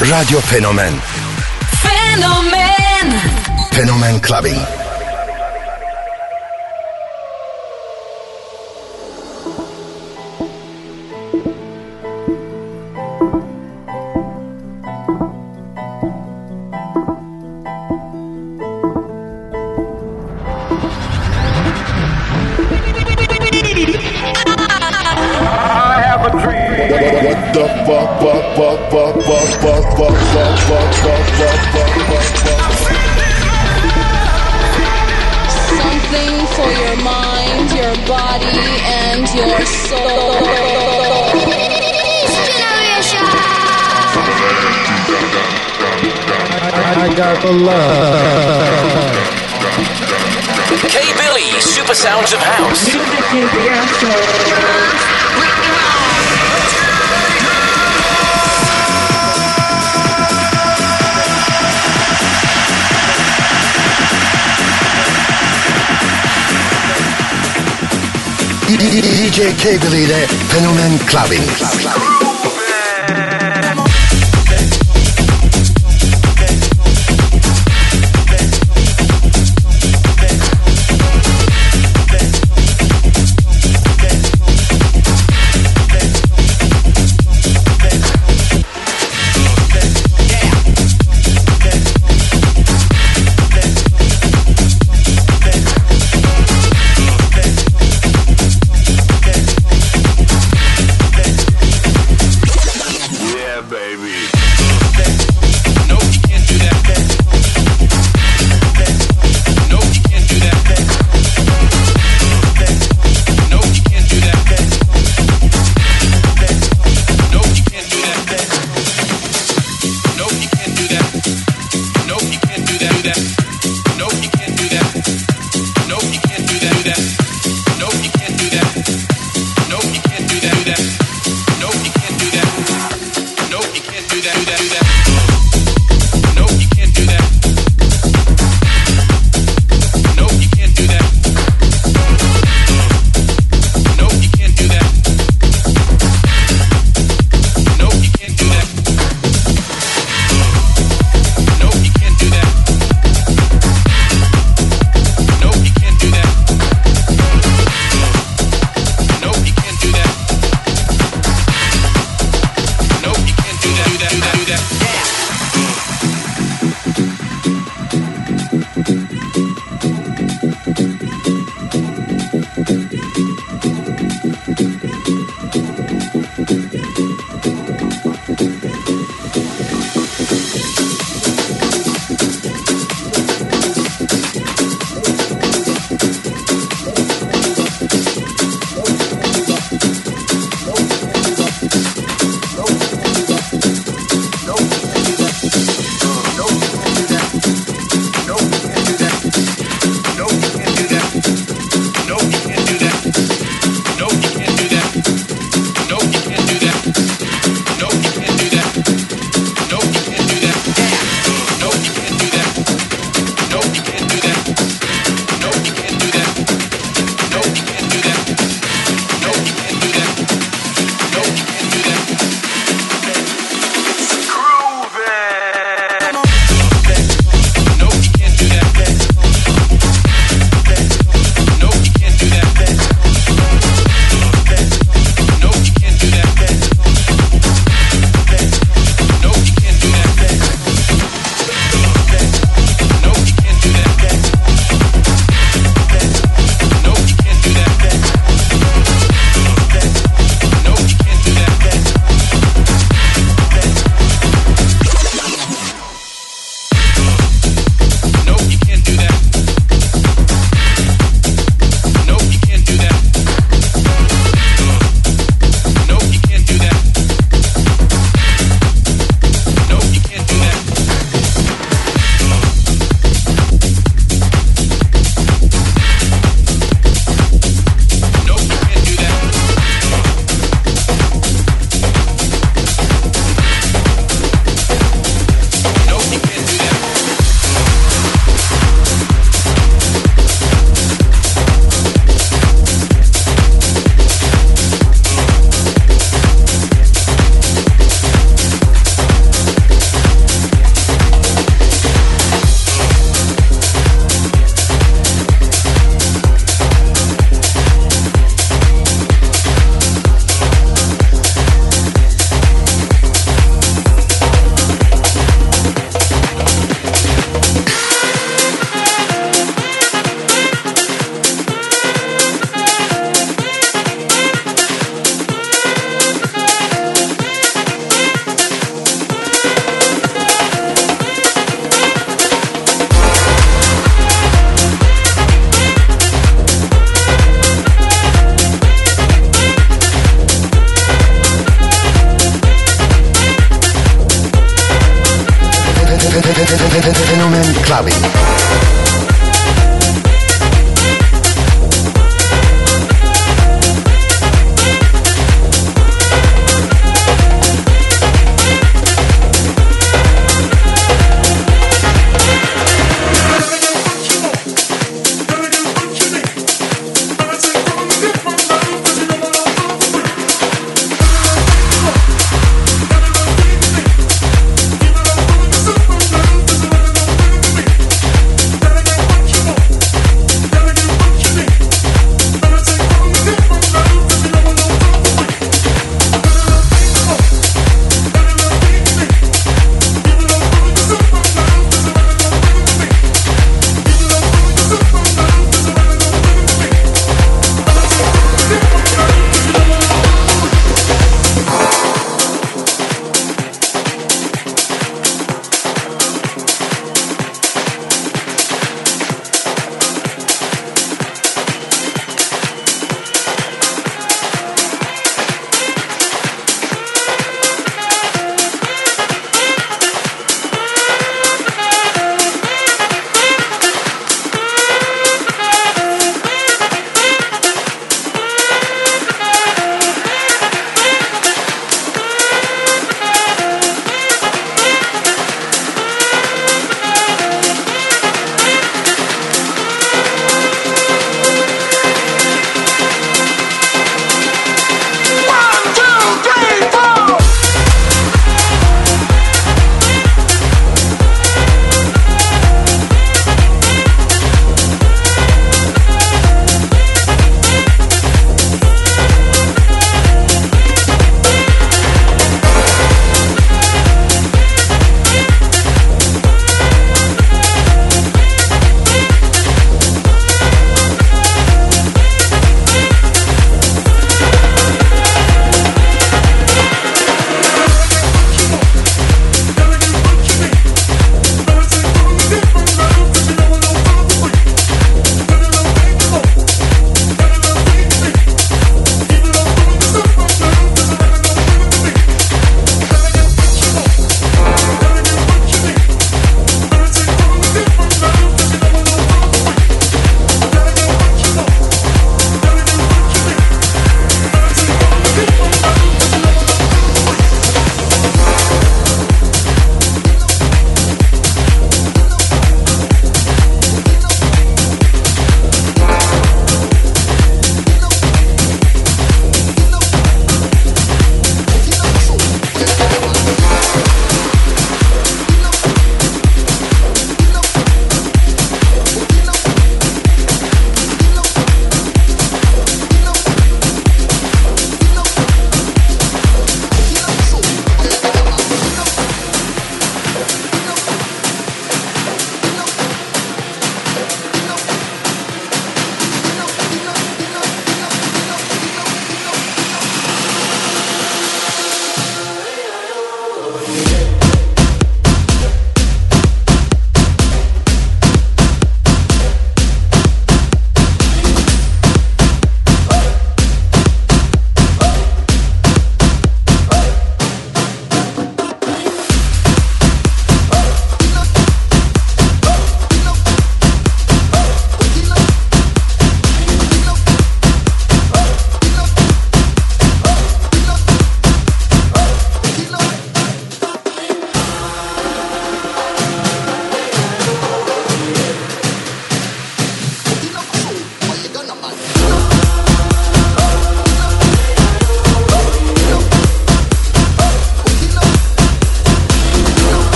Radyo Fenomen. Fenomen. Fenomen Clubbing. love. K Billy, Super Sounds of House. DJ K Billy, the Fenomen Clubbing. clubbing.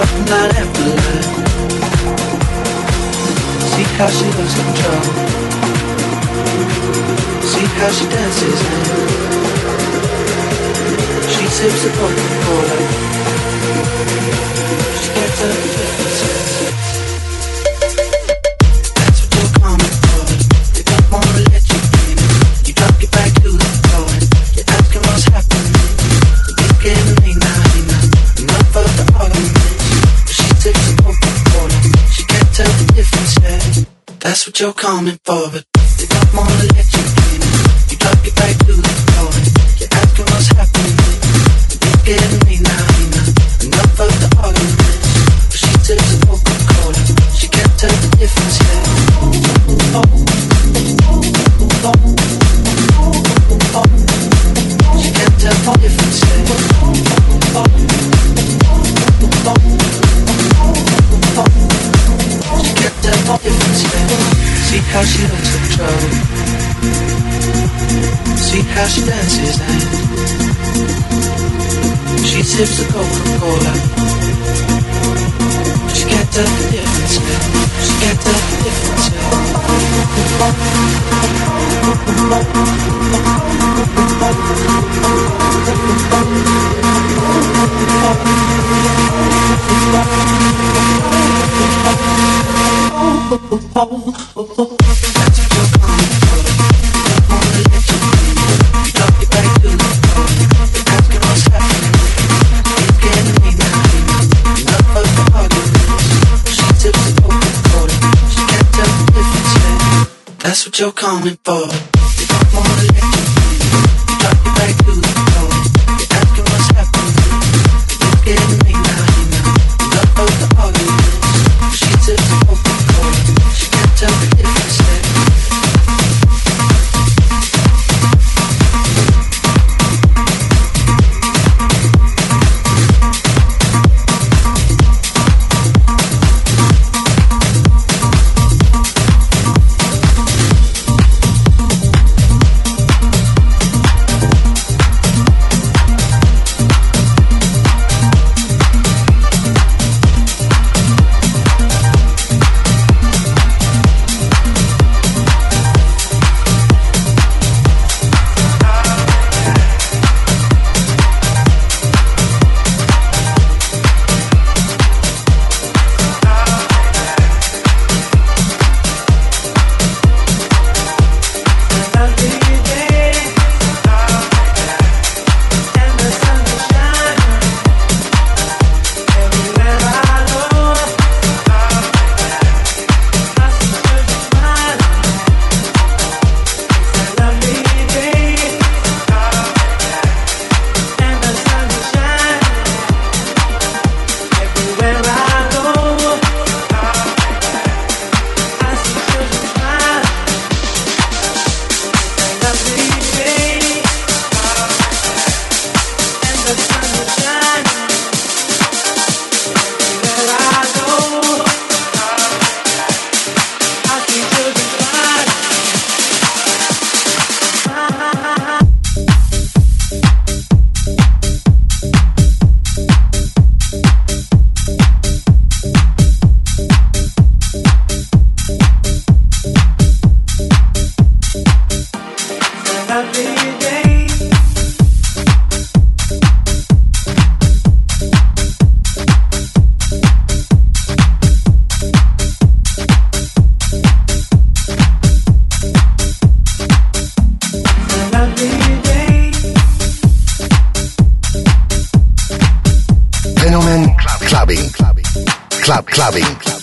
up my left leg See how she looks in trouble See how she dances She sips a Coca-Cola She gets up but you're coming for forward. They don't wanna let You in. You drop it to sips of Coca-Cola. She can't tell the difference now. She can't tell the difference now. Oh, oh, oh, oh, oh. what you're coming for. Club Clubbing.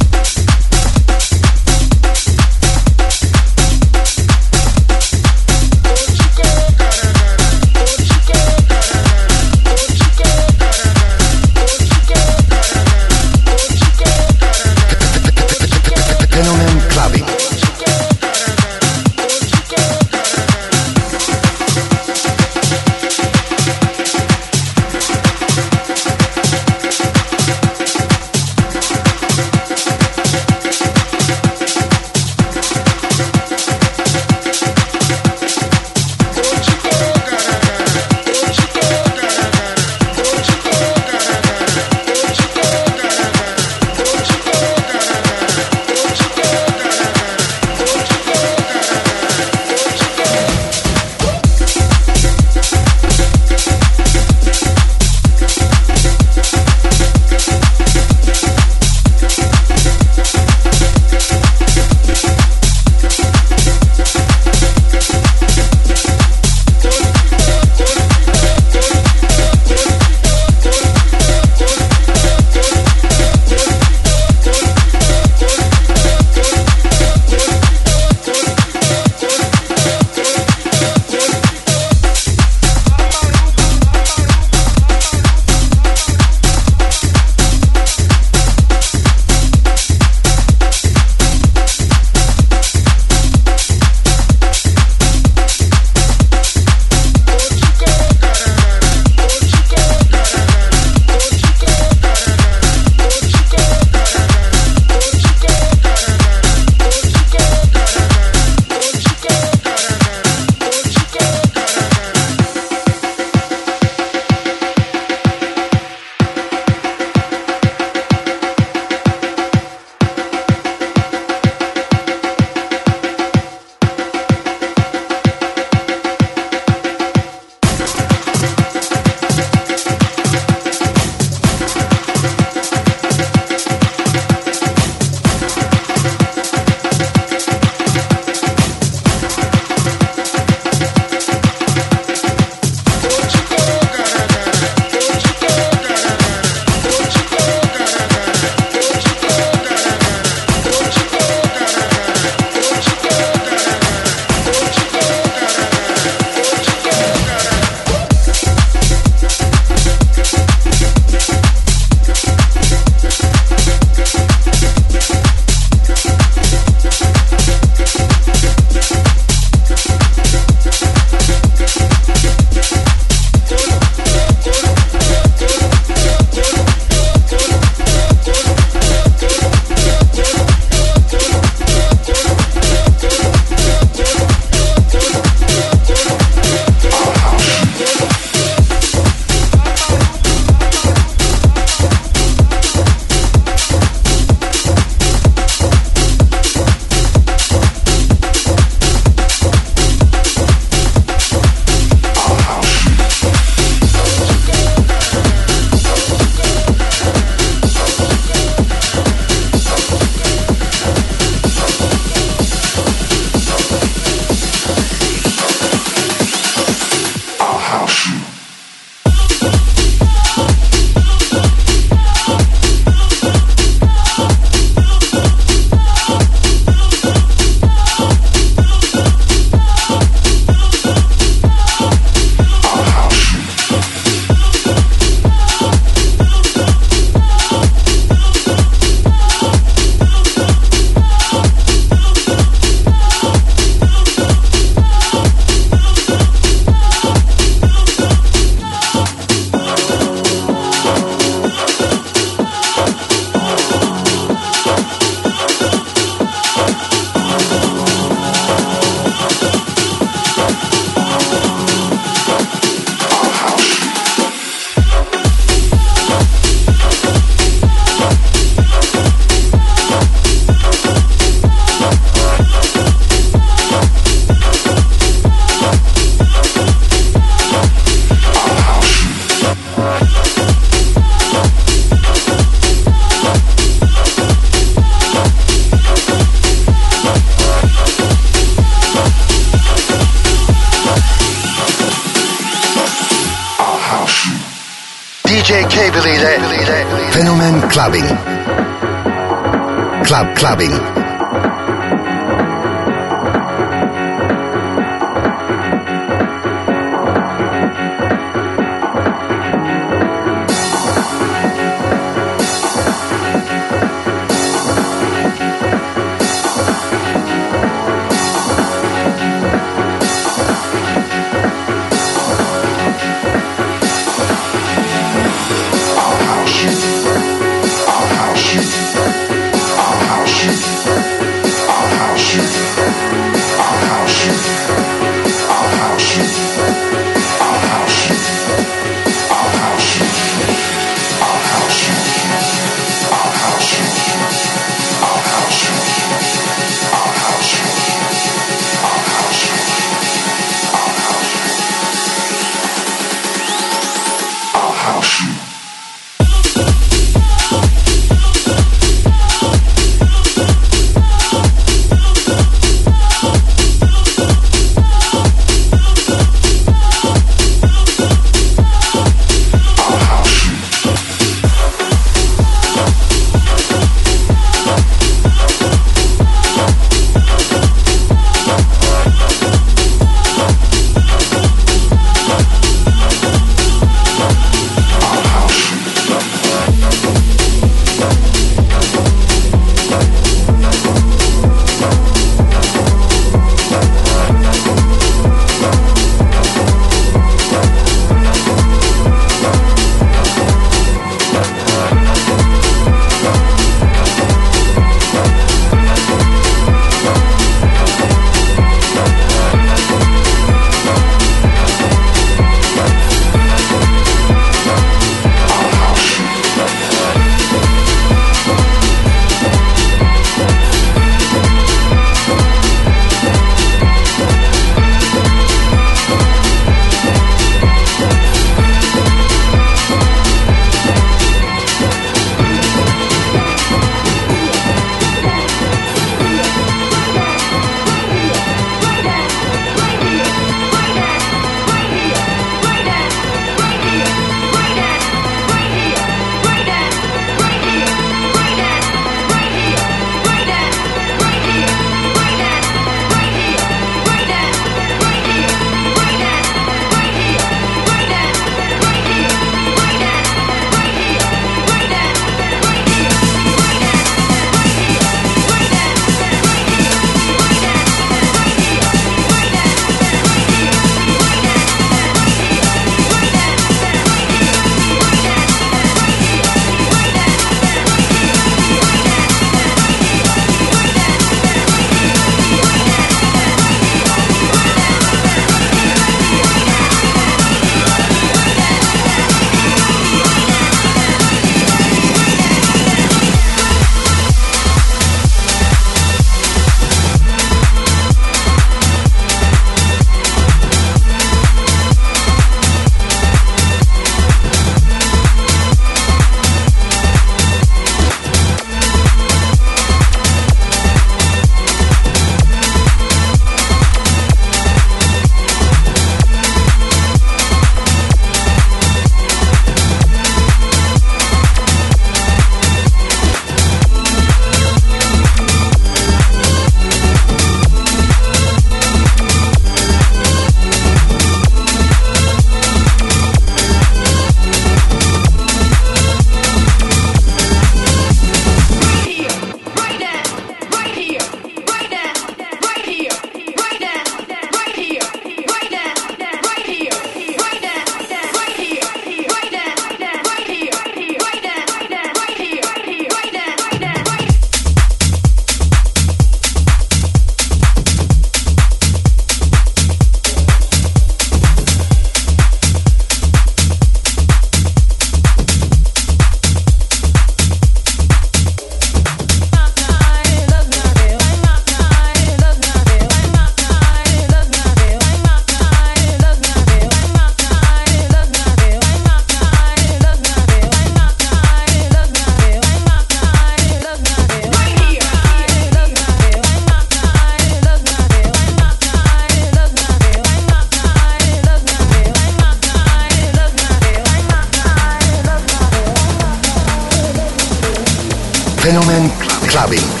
Clubbing.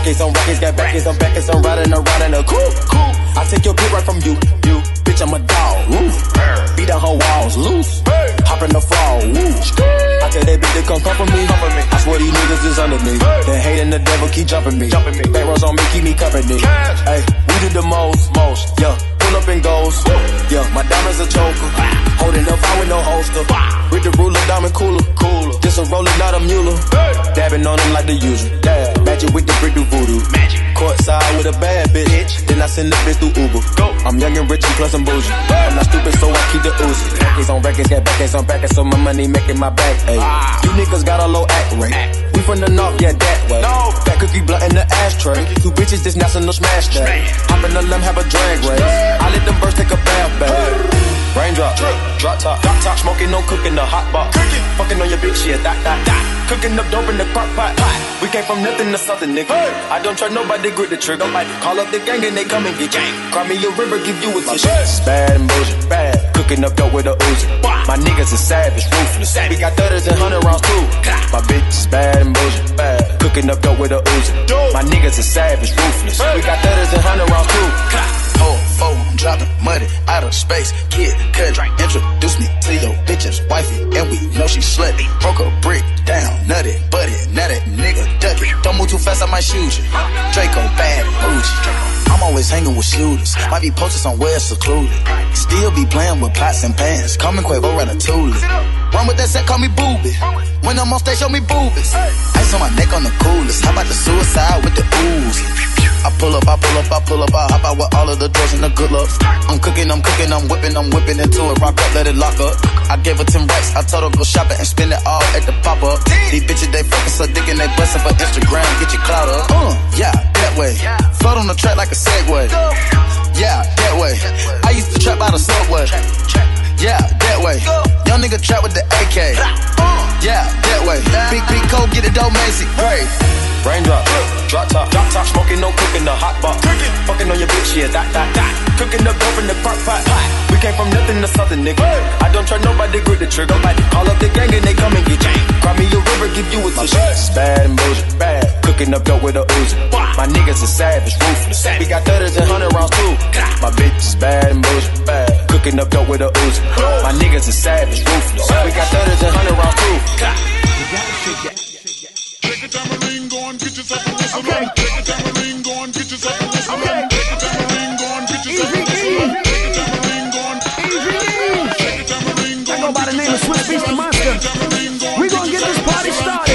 Records on records, got backers on backers, I'm riding around in a coupe. Cool. I take your bitch right from you. You, bitch, I'm a dog. Woo. Beat down her walls, loose. Hop in the fall. Woo. I tell that bitch to come come for me. I swear these niggas is under me. The hate and the devil keep jumping me. Jumping me. Back rows on me, keep me company. Hey, we did the most, most. Yeah, up and goes. Yeah, my diamonds a choker. Holding up, I with no holster. With the ruler, diamond cooler. Cooler. Just a roller, not a mule. Dabbing on them like the usual. Dab. Magic with the brick do voodoo. Magic. Courtside with a bad bitch. Then I send the bitch through Uber. Go. I'm young and rich and plus I'm bougie. I'm not stupid, so I keep the Uzi. Records on records, got backers on backers, so my money making my back. Ayy. Ah. You niggas got a low act rate. We from the north, yeah, that way. No. That cookie blunt in the ashtray. Two bitches, this national smash day. Hop in the limb, have a drag race. I let them birds take a bath, babe. Raindrop, drop top, drop top, smoking, no cooking, the hot box. Cooking, fucking on your bitch, yeah, that, that, that. Cooking up dope in the crock pot. We came from nothing to something, nigga. I don't trust nobody, grip the trigger. Nobody call up the gang and they come and get gang. Cry me a river, give you a tissue. Bad and bullshit, bad. Cooking up dope with a Uzi. My niggas is savage, ruthless. We got thudders and hundred rounds too. My bitch is bad and bullshit, bad. Cooking up dope with a Uzi. My niggas is savage, ruthless. We got thudders and hundred rounds too. Four, I'm dropping money out of space. Kid, cut, introduce me to your bitch's wifey, and we know she slutty. Broke a brick down, nutty, buddy, now that nigga ducky. Don't move too fast, I might shoot you. Draco, bad, bougie. I'm always hanging with shooters. Might be posted somewhere secluded. Still be playing with pots and pans. Call me Quavo Ratatouille. Run with that set, call me booby. When I'm on stage, show me boobies. Ice on my neck on the coolest. How about the suicide with the ooze? I pull up, I pull up, I pull up, I hop out with all of the doors and the good looks. I'm cooking, I'm cooking, I'm whipping, I'm whipping into it. Rock up, let it lock up. I gave her 10 racks, I told her go shopping and spend it all at the pop up. These bitches, they fucking so dick and they bustin' for Instagram, get your clout up. Uh, yeah, that way. Float on the track like a Segway. Yeah, that way. I used to trap by the subway. Yeah, that way. Young nigga trap with the AK. Yeah, that way. Big, big cold, get it dope, Macy. Great. Raindrop, drop drop top, drop top, smoking, no cooking, the hot pot. Cooking, fucking on your bitch, yeah, that, that, that. Cooking up dope in the crock pot. We came from nothing to something, nigga. I don't try nobody, grip the trigger. Nobody call up the gang and they come and get you. Cry me a river, give you a tissue. It's bad and bullshit, bad. Cooking up dope with a Uzi. My niggas is savage, ruthless. We got thudders and hundred rounds too. My bitch is bad and bullshit, bad. Cooking up dope with a Uzi. My niggas is savage, ruthless. We got thudders and hundred rounds too. Take a tambourine, go and get yourself a whistle. Okay. Take a tambourine, go and get yourself a whistle. Okay. Take a tambourine, go and get yourself a whistle. Take a tambourine, go and Take a tambourine, go I go by the name of Swizz Beatz the Monster. We gonna get this party started.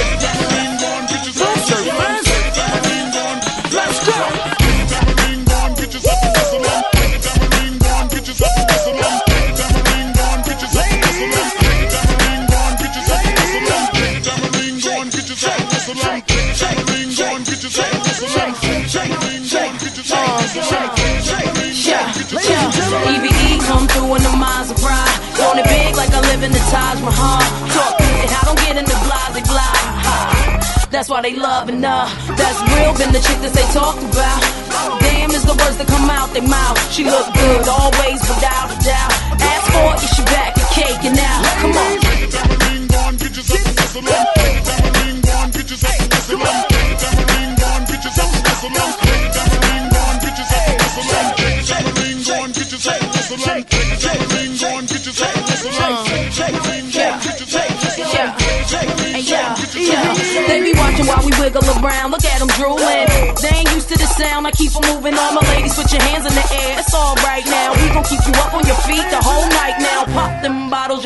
EBE E come through in the Maserati. Doing it big like I live in the Taj Mahal. Talk it, I don't get in the blase blah. That's why they loving her. That's real, been the chick that they talked about. Damn is the words that come out their mouth. She look good, always without a doubt. Ask for it, she back and cake and now. Come on. They be watching while we wiggle around. Look at them drooling. They ain't used to the sound. I keep 'em moving. All my ladies, put your hands in the air. It's all right now. We gon' keep you up on your feet the whole night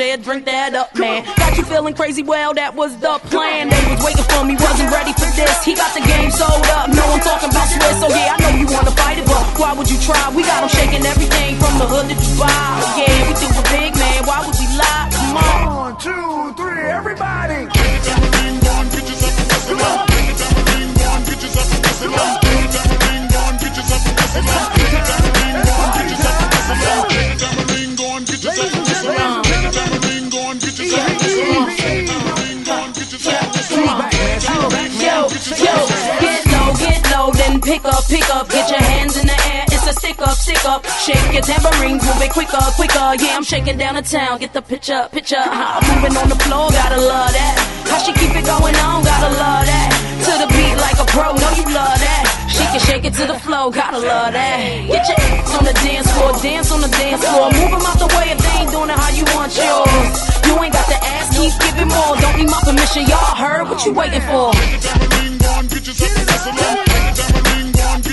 yeah, drink that up, man. Got you feeling crazy? Well, that was the plan. They was waiting for me, wasn't ready for this. He got the game sold up. No, I'm talking about Swizz. So yeah, I know you wanna fight it, but why would you try? We got got 'em shaking everything from the hood to Dubai. Yeah, we do it big, man. Why would we lie? Come on. One, two, three, everybody. Yo, pick up, pick up, get your hands in the air. It's a stick up, stick up. Shake your tambourine, move it quicker, quicker. Yeah, I'm shaking down the town. Get the picture, picture. Uh, moving on the floor, gotta love that. How she keep it going on, gotta love that. To the beat like a pro, know you love that. She can shake it to the flow, gotta love that. Get your ass on the dance floor, dance on the dance floor. Move 'em out the way if they ain't doing it how you want yours. You ain't got the ass, keep giving more. Don't need my permission, y'all heard what you waiting for.